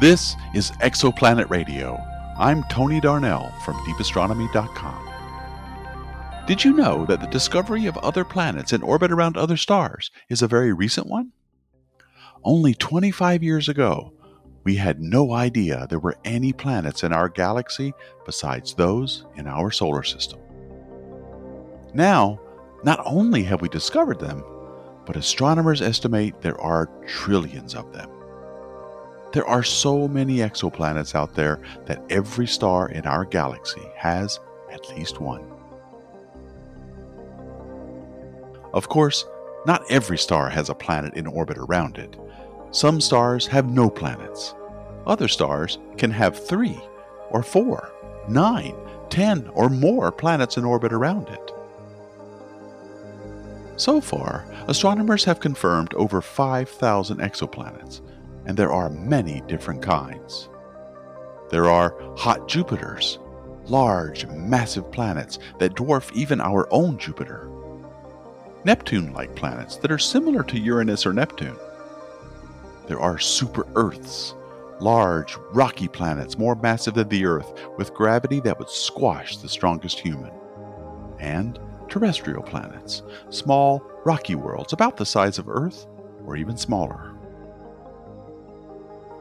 This is Exoplanet Radio. I'm Tony Darnell from deepastronomy.com. Did you know that the discovery of other planets in orbit around other stars is a very recent one? Only 25 years ago, we had no idea there were any planets in our galaxy besides those in our solar system. Now, not only have we discovered them, but astronomers estimate there are trillions of them. There are so many exoplanets out there that every star in our galaxy has at least one. Of course, not every star has a planet in orbit around it. Some stars have no planets. Other stars can have three, or four, nine, ten, or more planets in orbit around it. So far, astronomers have confirmed over 5,000 exoplanets, and there are many different kinds. There are hot Jupiters, large, massive planets that dwarf even our own Jupiter. Neptune like planets that are similar to Uranus or Neptune. There are super Earths, large, rocky planets more massive than the Earth with gravity that would squash the strongest human. And terrestrial planets, small, rocky worlds about the size of Earth or even smaller.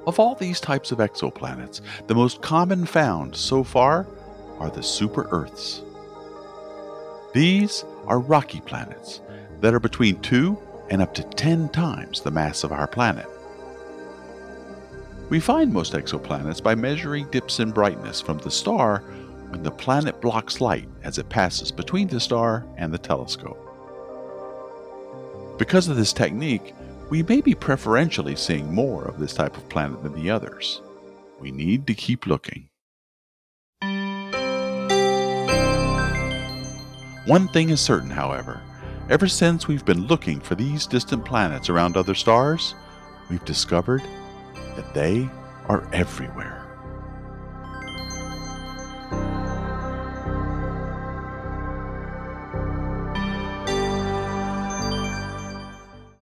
Of all these types of exoplanets, the most common found so far are the super Earths. These are rocky planets that are between 2 and up to 10 times the mass of our planet. We find most exoplanets by measuring dips in brightness from the star when the planet blocks light as it passes between the star and the telescope. Because of this technique, we may be preferentially seeing more of this type of planet than the others. We need to keep looking. One thing is certain, however. Ever since we've been looking for these distant planets around other stars, we've discovered that they are everywhere.